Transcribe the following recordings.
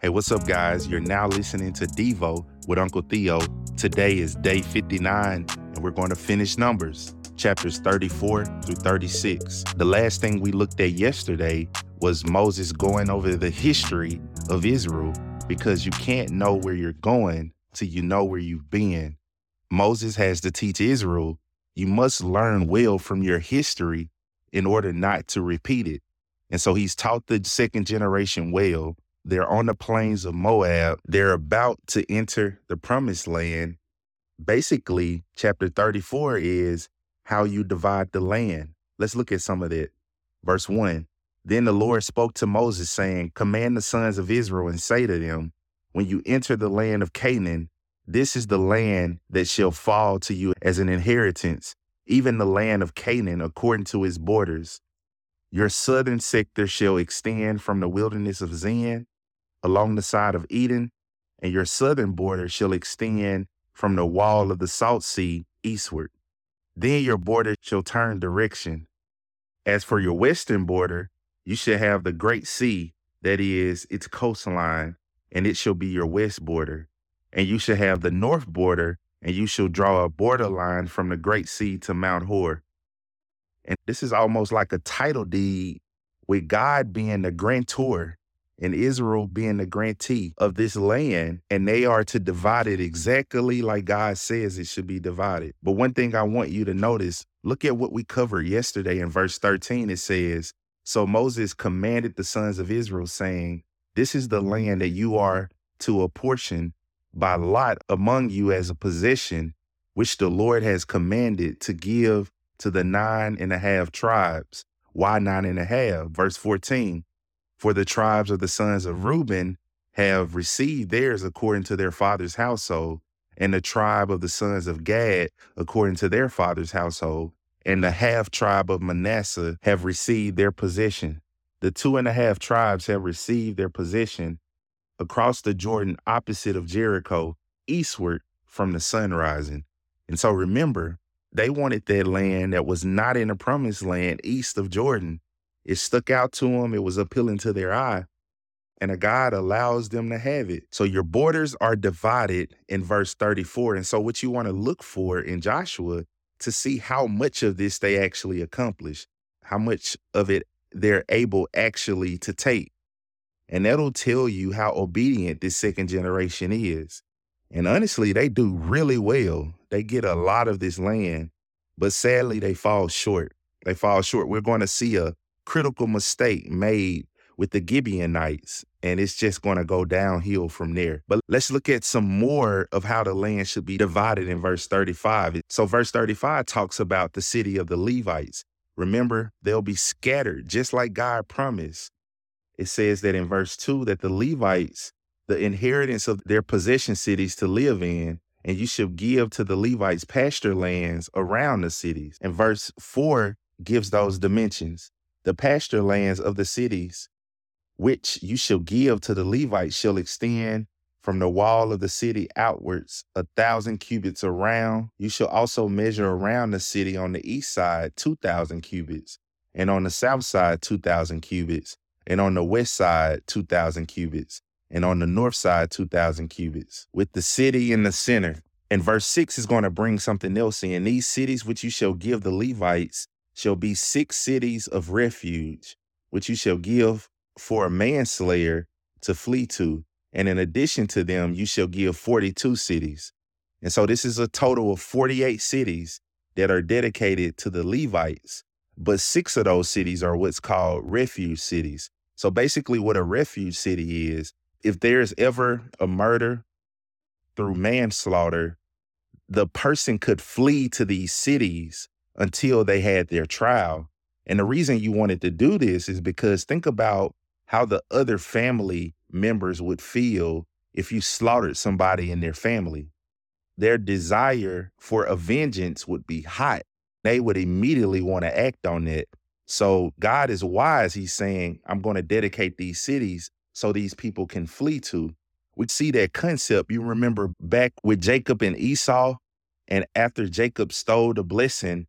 Hey, what's up, guys? You're now listening to Devo with Uncle Theo. Today is day 59, and we're going to finish Numbers, chapters 34 through 36. The last thing we looked at yesterday was Moses going over the history of Israel because you can't know where you're going till you know where you've been. Moses has to teach Israel you must learn well from your history in order not to repeat it. And so he's taught the second generation well they're on the plains of Moab. They're about to enter the promised land. Basically, chapter 34 is how you divide the land. Let's look at some of that. Verse 1 Then the Lord spoke to Moses, saying, Command the sons of Israel and say to them, When you enter the land of Canaan, this is the land that shall fall to you as an inheritance, even the land of Canaan according to its borders. Your southern sector shall extend from the wilderness of Zin along the side of Edom, and your southern border shall extend from the wall of the salt sea eastward. Then your border shall turn direction. As for your western border, you shall have the great sea, that is its coastline, and it shall be your west border. And you shall have the north border, and you shall draw a borderline from the great sea to Mount Hor. And this is almost like a title deed with God being the grantor and Israel being the grantee of this land, and they are to divide it exactly like God says it should be divided. But one thing I want you to notice look at what we covered yesterday in verse 13. It says, So Moses commanded the sons of Israel, saying, This is the land that you are to apportion by lot among you as a possession, which the Lord has commanded to give to the nine and a half tribes. Why nine and a half? Verse 14 for the tribes of the sons of Reuben have received theirs according to their father's household, and the tribe of the sons of Gad according to their father's household, and the half tribe of Manasseh have received their possession. The two and a half tribes have received their possession across the Jordan opposite of Jericho, eastward from the sun rising. And so remember, they wanted that mm-hmm. land that was not in the promised land east of Jordan it stuck out to them, it was appealing to their eye. And a God allows them to have it. So your borders are divided in verse 34. And so, what you want to look for in Joshua to see how much of this they actually accomplish, how much of it they're able actually to take. And that'll tell you how obedient this second generation is. And honestly, they do really well. They get a lot of this land, but sadly, they fall short. They fall short. We're going to see a critical mistake made with the Gibeonites, and it's just going to go downhill from there. But let's look at some more of how the land should be divided in verse 35. So, verse 35 talks about the city of the Levites. Remember, they'll be scattered just like God promised. It says that in verse 2 that the Levites, the inheritance of their possession cities to live in, and you shall give to the Levites pasture lands around the cities. And verse 4 gives those dimensions the pasture lands of the cities, which you shall give to the Levites, shall extend from the wall of the city outwards a thousand cubits around. You shall also measure around the city on the east side two thousand cubits, and on the south side two thousand cubits, and on the west side two thousand cubits, and on the north side two thousand cubits, with the city in the center. And verse 6 is going to bring something else in. These cities which you shall give the Levites shall be six cities of refuge, which you shall give for a manslayer to flee to. And in addition to them, you shall give 42 cities. And so this is a total of 48 cities that are dedicated to the Levites. But six of those cities are what's called refuge cities. So basically, what a refuge city is, if there's ever a murder through manslaughter, the person could flee to these cities until they had their trial. And the reason you wanted to do this is because think about how the other family members would feel if you slaughtered somebody in their family. Their desire for a vengeance would be hot. They would immediately want to act on it. So God is wise. He's saying, I'm going to dedicate these cities so these people can flee to. We see that concept. You remember back with Jacob and Esau, and after Jacob stole the blessing,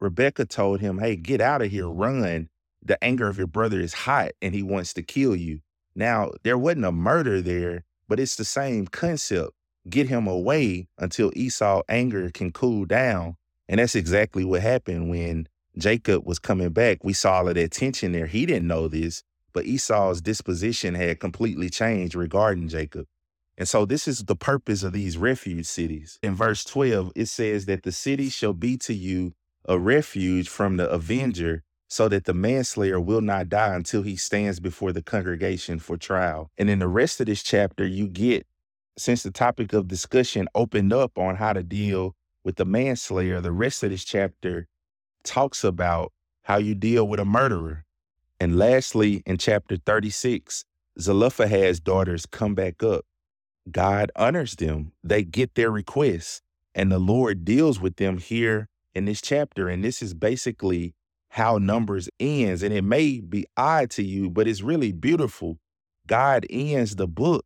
Rebecca told him, Hey, get out of here, run. The anger of your brother is hot and he wants to kill you. Now, there wasn't a murder there, but it's the same concept. Get him away until Esau's anger can cool down. And that's exactly what happened when Jacob was coming back. We saw all of that tension there. He didn't know this, but Esau's disposition had completely changed regarding Jacob. And so this is the purpose of these refuge cities. In verse 12, it says that the city shall be to you a refuge from the avenger, so that the manslayer will not die until he stands before the congregation for trial. And in the rest of this chapter, you get, since the topic of discussion opened up on how to deal with the manslayer, the rest of this chapter talks about how you deal with a murderer. And lastly, in chapter 36, Zelophehad's daughters come back up God honors them. They get their requests, and the Lord deals with them here in this chapter. And this is basically how Numbers ends. And it may be odd to you, but it's really beautiful. God ends the book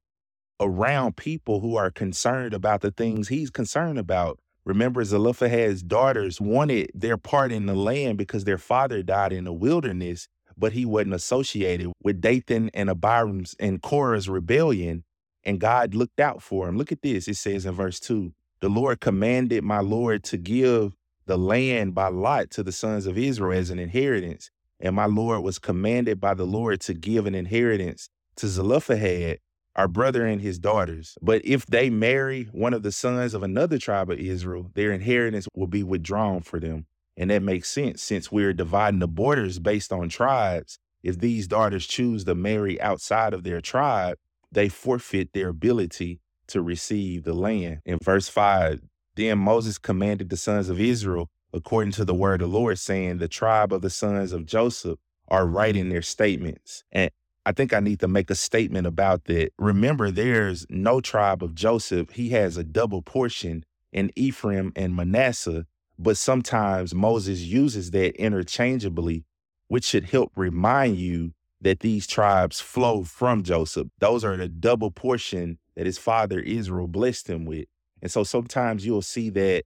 around people who are concerned about the things he's concerned about. Remember, Zelophehad's daughters wanted their part in the land because their father died in the wilderness, but he wasn't associated with Dathan and Abiram's and Korah's rebellion and God looked out for him. Look at this. It says in verse 2 The Lord commanded my Lord to give the land by lot to the sons of Israel as an inheritance. And my Lord was commanded by the Lord to give an inheritance to Zelophehad, our brother and his daughters. But if they marry one of the sons of another tribe of Israel, their inheritance will be withdrawn for them. And that makes sense since we're dividing the borders based on tribes. If these daughters choose to marry outside of their tribe, they forfeit their ability to receive the land. In verse 5, then Moses commanded the sons of Israel, according to the word of the Lord, saying, The tribe of the sons of Joseph are right in their statements. And I think I need to make a statement about that. Remember, there's no tribe of Joseph. He has a double portion in Ephraim and Manasseh, but sometimes Moses uses that interchangeably, which should help remind you that these tribes flow from Joseph. Those are the double portion that his father Israel blessed him with. And so sometimes you'll see that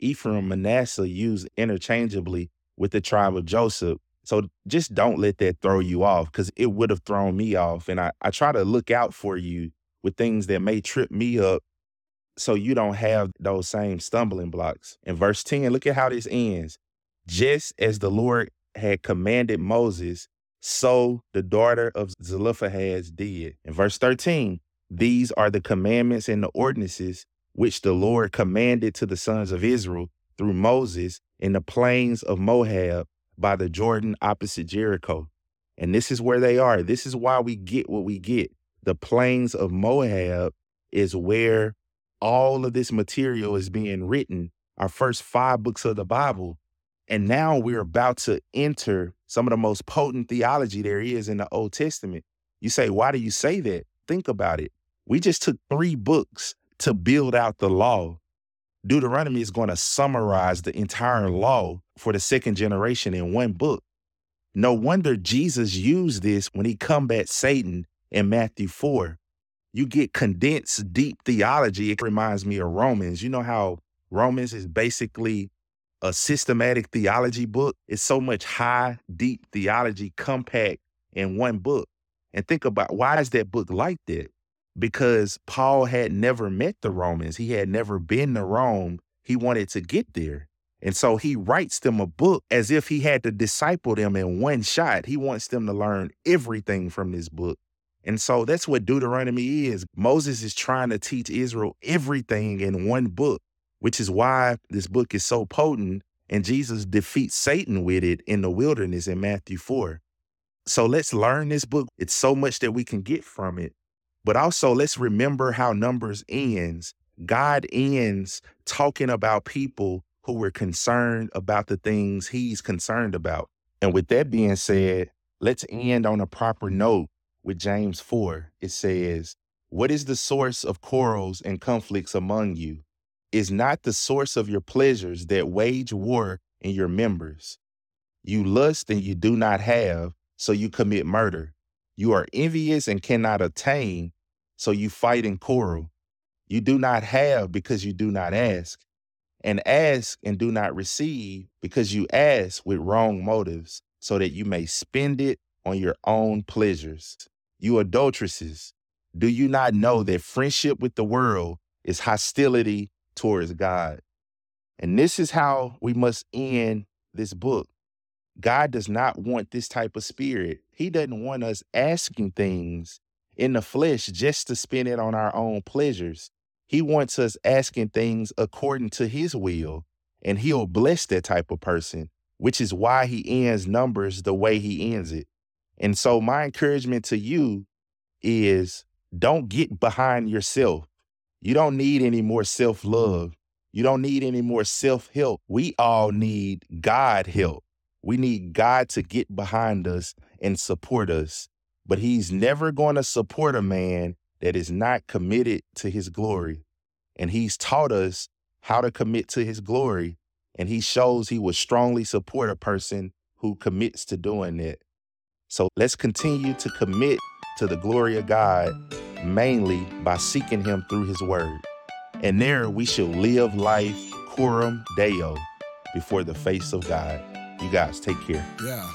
Ephraim Manasseh used interchangeably with the tribe of Joseph. So just don't let that throw you off because it would have thrown me off. And I, I try to look out for you with things that may trip me up so you don't have those same stumbling blocks. In verse 10, look at how this ends. Just as the Lord had commanded Moses, so the daughter of Zelophehad did. In verse 13, these are the commandments and the ordinances which the Lord commanded to the sons of Israel through Moses in the plains of Moab by the Jordan opposite Jericho. And this is where they are. This is why we get what we get. The plains of Moab is where all of this material is being written. Our first five books of the Bible and now we're about to enter some of the most potent theology there is in the Old Testament. You say, why do you say that? Think about it. We just took three books to build out the law. Deuteronomy is going to summarize the entire law for the second generation in one book. No wonder Jesus used this when he combat Satan in Matthew 4. You get condensed deep theology. It reminds me of Romans. You know how Romans is basically a systematic theology book. It's so much high, deep theology compact in one book. And think about why is that book like that? Because Paul had never met the Romans. He had never been to Rome. He wanted to get there. And so he writes them a book as if he had to disciple them in one shot. He wants them to learn everything from this book. And so that's what Deuteronomy is. Moses is trying to teach Israel everything in one book which is why this book is so potent. And Jesus defeats Satan with it in the wilderness in Matthew 4. So let's learn this book. It's so much that we can get from it. But also, let's remember how Numbers ends. God ends talking about people who were concerned about the things he's concerned about. And with that being said, let's end on a proper note with James 4. It says, What is the source of quarrels and conflicts among you? is not the source of your pleasures that wage war in your members. You lust and you do not have, so you commit murder. You are envious and cannot attain, so you fight and quarrel. You do not have because you do not ask, and ask and do not receive because you ask with wrong motives, so that you may spend it on your own pleasures. You adulteresses, do you not know that friendship with the world is hostility towards God? And this is how we must end this book. God does not want this type of spirit. He doesn't want us asking things in the flesh just to spend it on our own pleasures. He wants us asking things according to his will, and he'll bless that type of person, which is why he ends numbers the way he ends it. And so, my encouragement to you is don't get behind yourself. You don't need any more self love. You don't need any more self help. We all need God help. We need God to get behind us and support us. But He's never going to support a man that is not committed to His glory. And He's taught us how to commit to His glory. And He shows He will strongly support a person who commits to doing that. So let's continue to commit to the glory of God, mainly by seeking Him through His word. And there we shall live life coram deo before the face of God. You guys take care. Yeah.